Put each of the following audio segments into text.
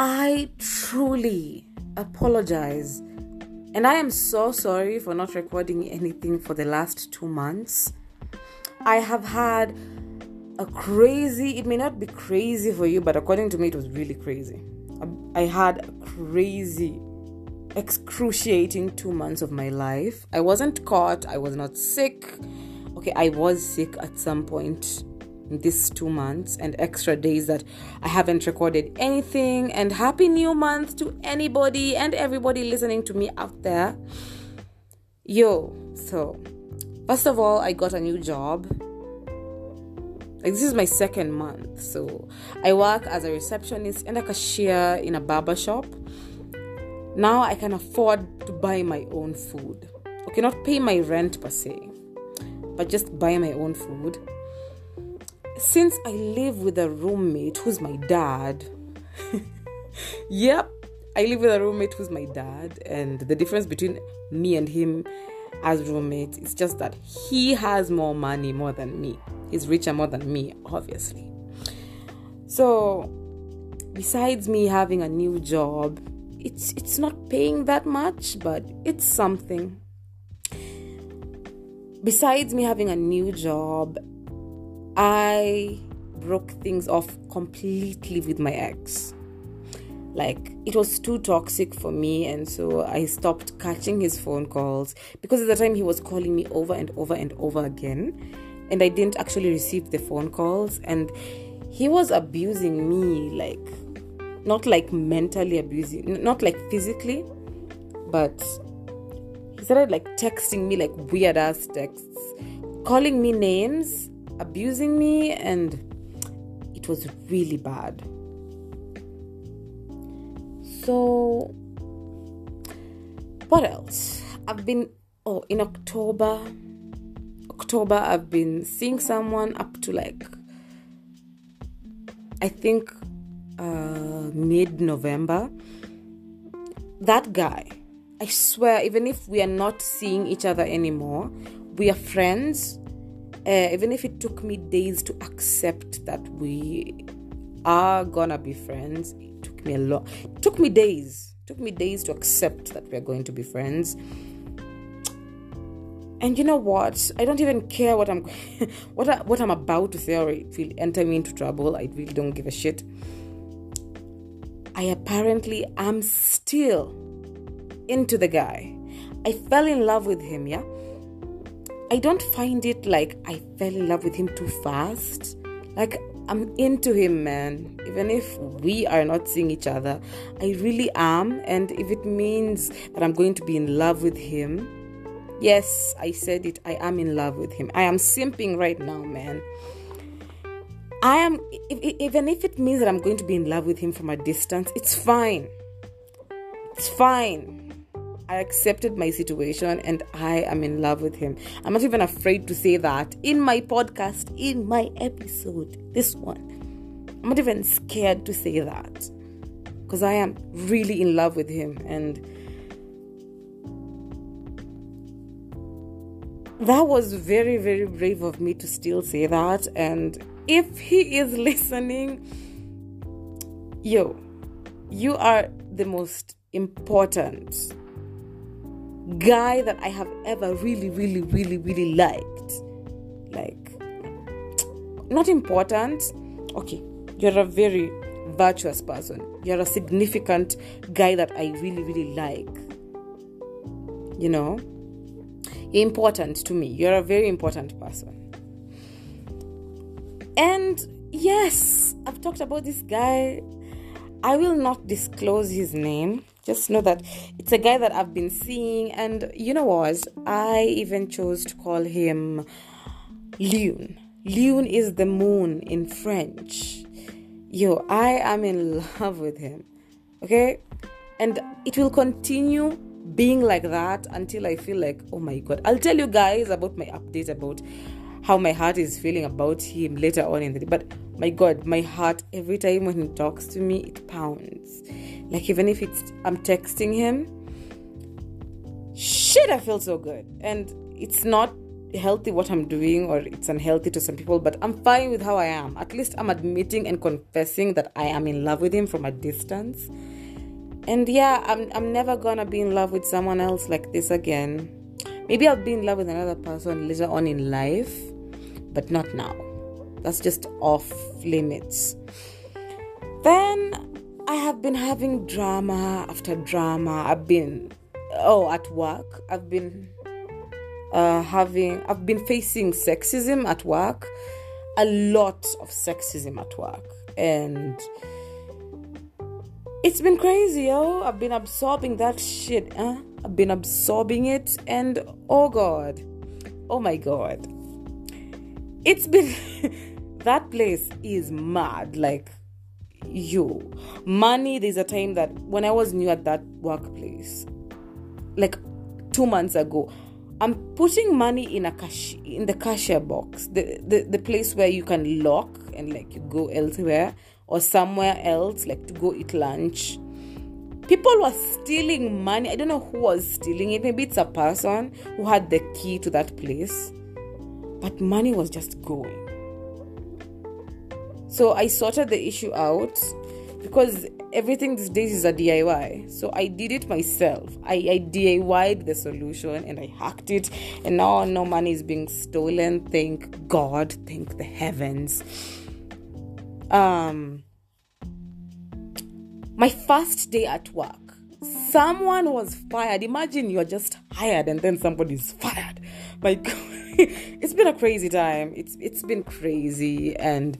I truly apologize. And I am so sorry for not recording anything for the last two months. I have had a crazy, it may not be crazy for you, but according to me, it was really crazy. I had a crazy, excruciating two months of my life. I wasn't caught, I was not sick. Okay, I was sick at some point in these two months and extra days that I haven't recorded anything. And happy new month to anybody and everybody listening to me out there. Yo, so first of all, I got a new job. Like this is my second month. So i work as a receptionist and a cashier in a barber shop. Now i can afford to buy my own food. Okay not pay my rent per se but just buy my own food since i live with a roommate who's my dad yep i live with a roommate who's my dad and the difference between me and him as roommates is just that he has more money more than me He's richer more than me, obviously. So, besides me having a new job, it's it's not paying that much, but it's something. Besides me having a new job, I broke things off completely with my ex. Like it was too toxic for me, and so I stopped catching his phone calls because at the time he was calling me over and over and over again and I didn't actually receive the phone calls and he was abusing me like not like mentally abusing not like physically but he started like texting me like weird ass texts calling me names abusing me and it was really bad so what else i've been oh in october October, I've been seeing someone up to like, I think, uh, mid November. That guy, I swear, even if we are not seeing each other anymore, we are friends. Uh, even if it took me days to accept that we are gonna be friends, it took me a lot. It took me days. It took me days to accept that we are going to be friends and you know what? I don't even care what I'm what I, what I'm about to say or it will enter me into trouble. I really don't give a shit. I apparently am still into the guy. I fell in love with him, yeah? I don't find it like I fell in love with him too fast. Like I'm into him, man. Even if we are not seeing each other, I really am. And if it means that I'm going to be in love with him, Yes, I said it. I am in love with him. I am simping right now, man. I am, even if it means that I'm going to be in love with him from a distance, it's fine. It's fine. I accepted my situation and I am in love with him. I'm not even afraid to say that in my podcast, in my episode, this one. I'm not even scared to say that because I am really in love with him and that was very, very brave of me to still say that. And if he is listening, yo, you are the most important guy that I have ever really, really, really, really liked. Like, not important. Okay, you're a very virtuous person. You're a significant guy that I really, really like. You know? important to me. You're a very important person. And yes, I've talked about this guy. I will not disclose his name. Just know that it's a guy that I've been seeing, and you know what? I even chose to call him Lune. Lune is the moon in French. Yo, I am in love with him. Okay? And it will continue being like that until I feel like, oh my god. I'll tell you guys about my update about how my heart is feeling about him later on in the day. But my god, my heart every time when he talks to me, it pounds. Like even if it's I'm texting him, shit, I feel so good. And it's not healthy what I'm doing or it's unhealthy to some people, but I'm fine with how I am. At least I'm admitting and confessing that I am in love with him from a distance. And yeah, I'm I'm never gonna be in love with someone else like this again. Maybe I'll be in love with another person later on in life, but not now. That's just off limits. Then I have been having drama after drama. I've been oh at work. I've been uh, having I've been facing sexism at work, a lot of sexism at work, and it's been crazy, yo. I've been absorbing that shit. I've been absorbing it, and oh god, oh my god, it's been that place is mad. Like you, money. There's a time that when I was new at that workplace, like two months ago, I'm putting money in a cash in the cashier box, the, the the place where you can lock and like you go elsewhere or somewhere else, like to go eat lunch. People were stealing money. I don't know who was stealing it. Maybe it's a person who had the key to that place, but money was just going. So I sorted the issue out because everything these days is a DIY. So I did it myself. I, I DIYed the solution and I hacked it, and now no money is being stolen. Thank God, thank the heavens. Um, my first day at work, someone was fired. Imagine you're just hired and then somebody's fired. My God, it's been a crazy time. It's it's been crazy and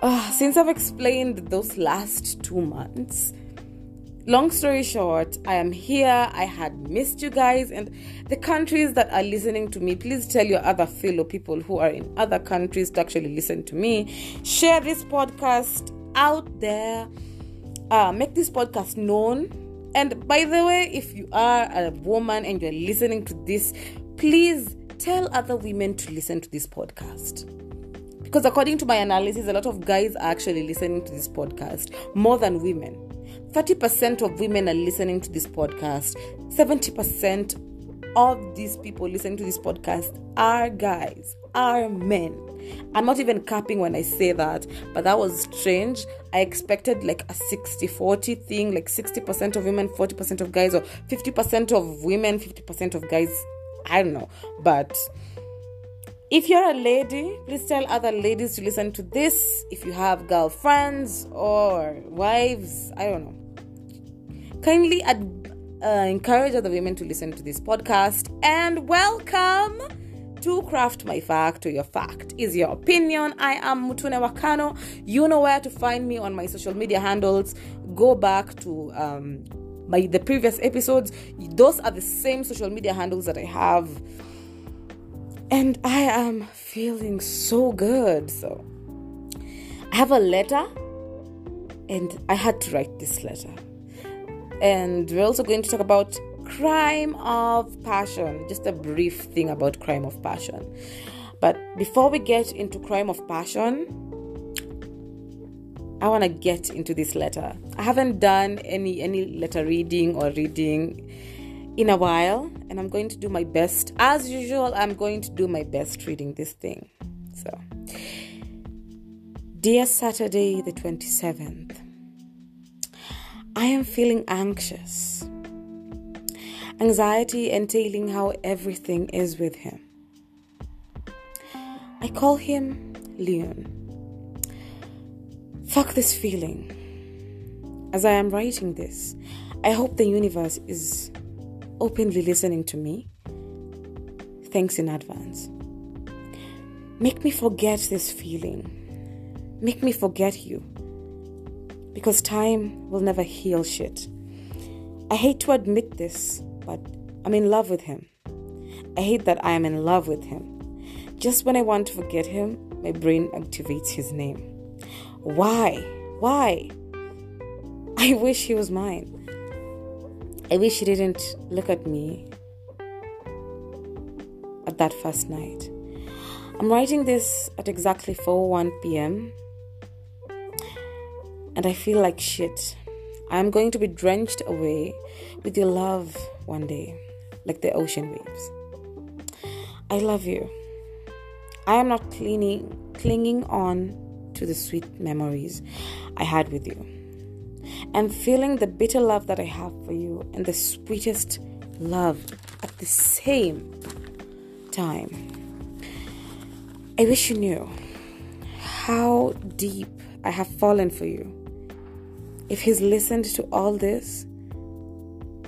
uh, since I've explained those last two months, long story short, I am here. I had missed you guys and the countries that are listening to me. Please tell your other fellow people who are in other countries to actually listen to me. Share this podcast out there. Uh, make this podcast known. And by the way, if you are a woman and you're listening to this, please tell other women to listen to this podcast because according to my analysis, a lot of guys are actually listening to this podcast more than women. 30% of women are listening to this podcast. 70% of these people listening to this podcast are guys, are men. I'm not even capping when I say that, but that was strange. I expected like a 60 40 thing, like 60% of women, 40% of guys, or 50% of women, 50% of guys. I don't know. But if you're a lady, please tell other ladies to listen to this. If you have girlfriends or wives, I don't know. Kindly ad- uh, encourage other women to listen to this podcast. And welcome to Craft My Fact or Your Fact is Your Opinion. I am Mutune Wakano. You know where to find me on my social media handles. Go back to um, my the previous episodes. Those are the same social media handles that I have and I am feeling so good. So I have a letter, and I had to write this letter. And we're also going to talk about crime of passion, just a brief thing about crime of passion. But before we get into crime of passion, I want to get into this letter. I haven't done any any letter reading or reading in a while and I'm going to do my best. As usual, I'm going to do my best reading this thing. So, dear Saturday, the 27th, I am feeling anxious. Anxiety entailing how everything is with him. I call him Lune. Fuck this feeling. As I am writing this, I hope the universe is openly listening to me, thanks in advance. Make me forget this feeling. Make me forget you. Because time will never heal shit. I hate to admit this, but I'm in love with him. I hate that I am in love with him. Just when I want to forget him, my brain activates his name. Why? Why? I wish he was mine. I wish he didn't look at me at that first night. I'm writing this at exactly 4:1 p.m. and I feel like shit. I'm going to be drenched away with your love one day, like the ocean waves. I love you. I am not clinging, clinging on to the sweet memories I had with you. And feeling the bitter love that I have for you and the sweetest love at the same time. I wish you knew how deep I have fallen for you. If he's listened to all this,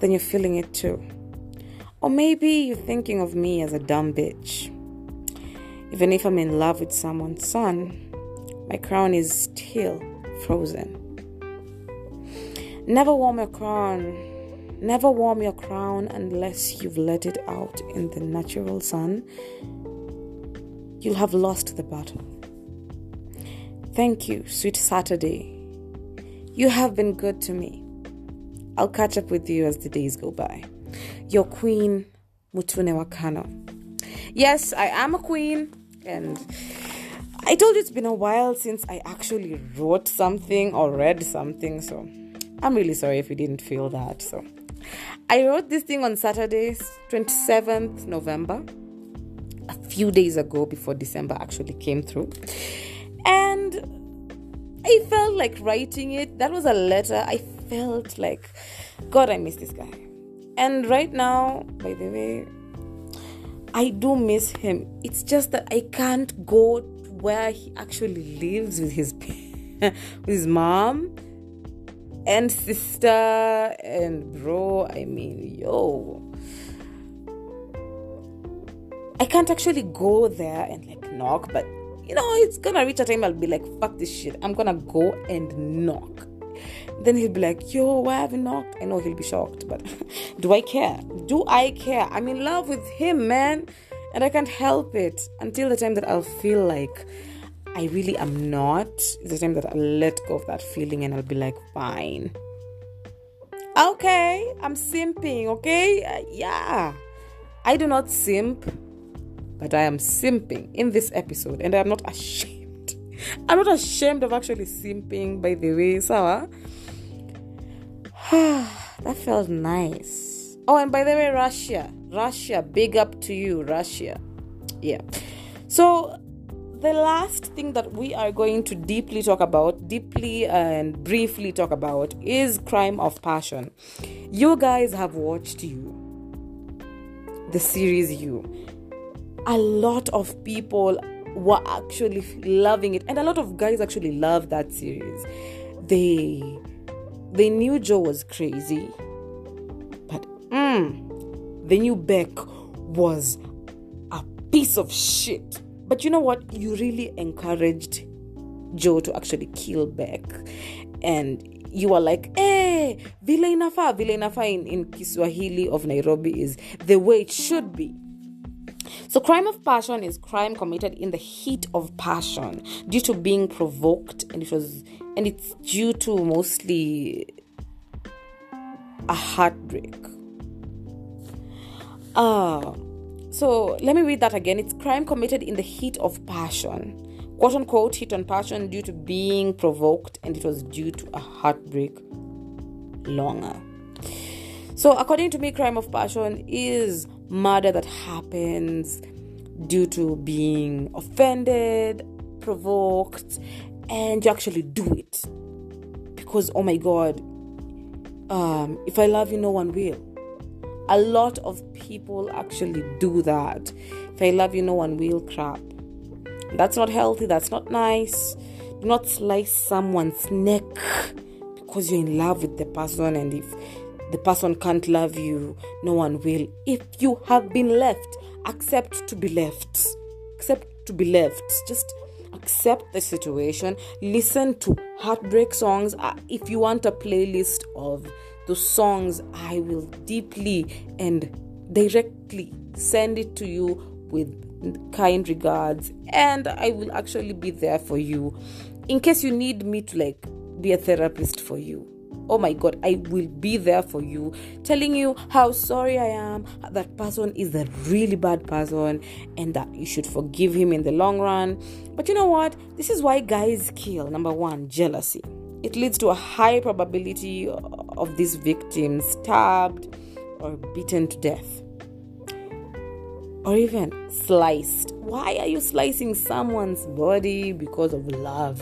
then you're feeling it too. Or maybe you're thinking of me as a dumb bitch. Even if I'm in love with someone's son, my crown is still frozen. Never warm your crown. Never warm your crown unless you've let it out in the natural sun. You'll have lost the battle. Thank you, sweet Saturday. You have been good to me. I'll catch up with you as the days go by. Your queen, Mutune Wakano. Yes, I am a queen, and I told you it's been a while since I actually wrote something or read something, so I'm really sorry if you didn't feel that. So I wrote this thing on Saturday, 27th November, a few days ago before December actually came through. And I felt like writing it. That was a letter. I felt like, God, I miss this guy. And right now, by the way, I do miss him. It's just that I can't go where he actually lives with his with his mom and sister and bro. I mean, yo. I can't actually go there and like knock, but you know, it's gonna reach a time I'll be like, fuck this shit. I'm gonna go and knock. Then he'll be like, yo, why have you knocked? I know he'll be shocked, but do I care? Do I care? I'm in love with him, man. And I can't help it until the time that I'll feel like I really am not. It's the time that I'll let go of that feeling and I'll be like, fine. Okay, I'm simping, okay? Uh, yeah. I do not simp but I am simping in this episode and I'm not ashamed. I'm not ashamed of actually simping, by the way. Sawa? that felt nice. Oh, and by the way, Russia. Russia, big up to you, Russia. Yeah. So, the last thing that we are going to deeply talk about, deeply and briefly talk about, is Crime of Passion. You guys have watched you, the series You a lot of people were actually loving it and a lot of guys actually loved that series they they knew joe was crazy but mm, they knew beck was a piece of shit. But you know what? You really encouraged joe to actually kill beck and you are like hey vile inafaa vile inafaa in, in kiswahili of nairobi is the way it should be. So, crime of passion is crime committed in the heat of passion due to being provoked, and it was, and it's due to mostly a heartbreak. Uh, so let me read that again. It's crime committed in the heat of passion, quote unquote, heat on passion due to being provoked, and it was due to a heartbreak longer. So, according to me, crime of passion is murder that happens due to being offended, provoked, and you actually do it. Because, oh my God, um, if I love you, no one will. A lot of people actually do that. If I love you, no one will crap. That's not healthy, that's not nice. Do not slice someone's neck because you're in love with the person, and if the person can't love you, no one will. If you have been left, accept to be left. Accept to be left. Just accept the situation. Listen to heartbreak songs. Uh, if you want a playlist of the songs, I will deeply and directly send it to you with kind regards. And I will actually be there for you in case you need me to like be a therapist for you. Oh my god i will be there for you telling you how sorry i am that person is a really bad person and that you should forgive him in the long run. But you know what? This is why guys kill. Number one jealousy it leads to a high probability of these victims stabbed or beaten to death or even sliced. Why are you slicing someone's body because of love?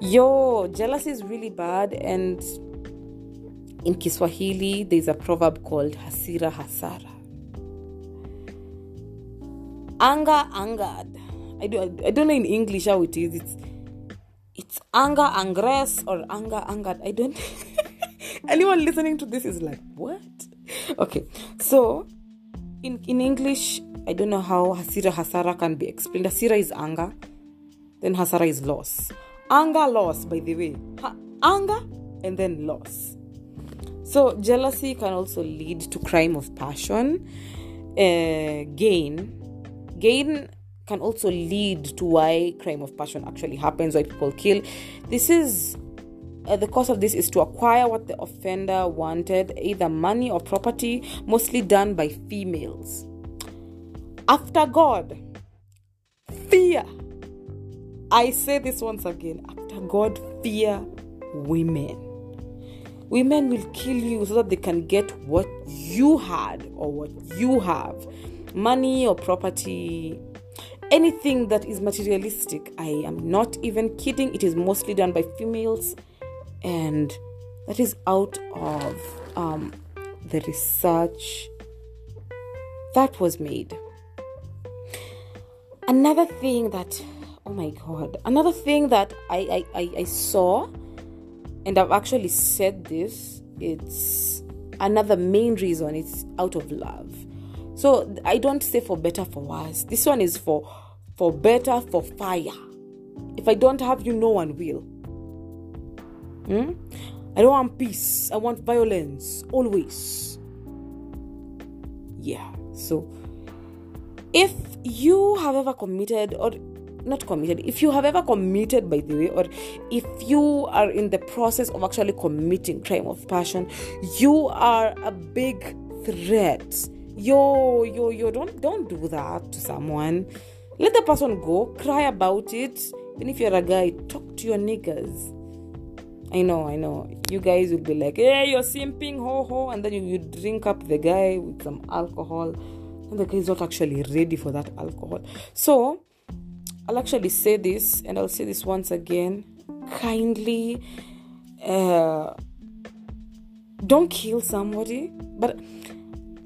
Yo, jealousy is really bad, and in Kiswahili, there's a proverb called hasira hasara. Anger angered. I, do, I don't know in English how it is. It's it's anger angress or anger angered. I don't. Anyone listening to this is like, what? Okay, so in in English, I don't know how hasira hasara can be explained. Hasira is anger, then hasara is loss. Anger, loss, by the way. Ha- anger and then loss. So jealousy can also lead to crime of passion. Uh, gain, gain can also lead to why crime of passion actually happens, why people kill. This is uh, the cause of this is to acquire what the offender wanted, either money or property, mostly done by females. After God, fear. I say this once again after God, fear women. Women will kill you so that they can get what you had or what you have money or property, anything that is materialistic. I am not even kidding. It is mostly done by females and that is out of um, the research that was made. Another thing that, oh my god, another thing that I, I, I, I saw, and I've actually said this, it's another main reason it's out of love. So I don't say for better for worse. This one is for for better for fire. If I don't have you, no one will. Hmm? I don't want peace. I want violence always. Yeah. So, if you have ever committed or not committed, if you have ever committed, by the way, or if you are in the process of actually committing crime of passion, you are a big threat. Yo, yo, yo! Don't don't do that to someone. Let the person go. Cry about it. Even if you're a guy, talk to your niggas I know, I know. You guys will be like, hey, you're simping, ho ho, and then you, you drink up the guy with some alcohol, and the guy is not actually ready for that alcohol. So, I'll actually say this, and I'll say this once again. Kindly, uh, don't kill somebody, but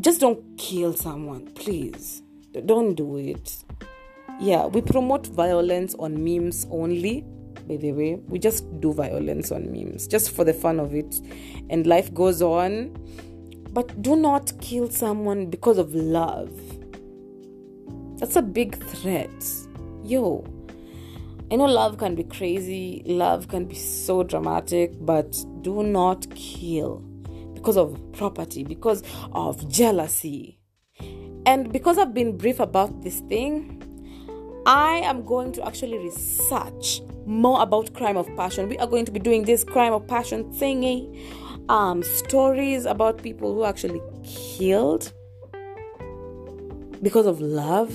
just don't kill someone, please. Don't do it. Yeah, we promote violence on memes only by the way. We just do violence on memes just for the fun of it. And life goes on. But do not kill someone because of love. That's a big threat. Yo. I know love can be crazy, love can be so dramatic, but do not kill because of property, because of jealousy. And because I've been brief about this thing, I am going to actually research more about crime of passion. We are going to be doing this crime of passion thingy, um, stories about people who actually killed because of love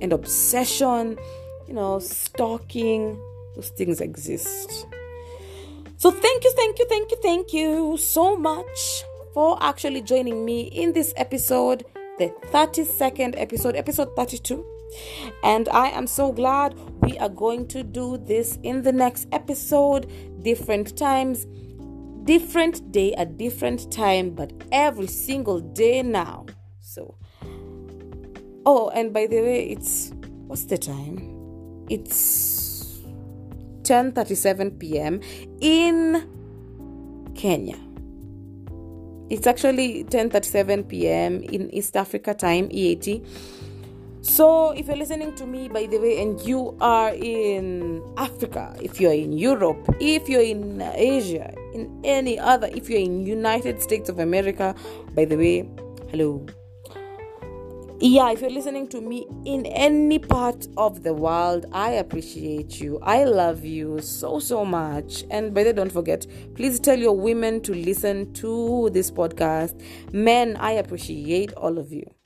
and obsession, you know, stalking. Those things exist. So thank you, thank you, thank you, thank you so much for actually joining me in this episode, the 32nd episode, episode 32 and I am so glad we are going to do this in the next episode, different times, different day at different time, but every single day now. So, oh, and by the way, it's what's the time? It's 10:37 p.m. in Kenya. It's actually 10:37 p.m. in East Africa time, EAT. So, if you're listening to me, by the way, and you are in Africa, if you're in Europe, if you're in Asia, in any other, if you're in United States of America, by the way, hello. Yeah, if you're listening to me in any part of the world, I appreciate you. I love you so, so much. And by the way, don't forget, please tell your women to listen to this podcast. Men, I appreciate all of you.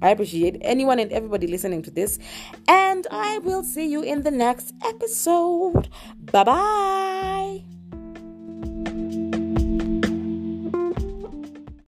I appreciate anyone and everybody listening to this. And I will see you in the next episode. Bye bye.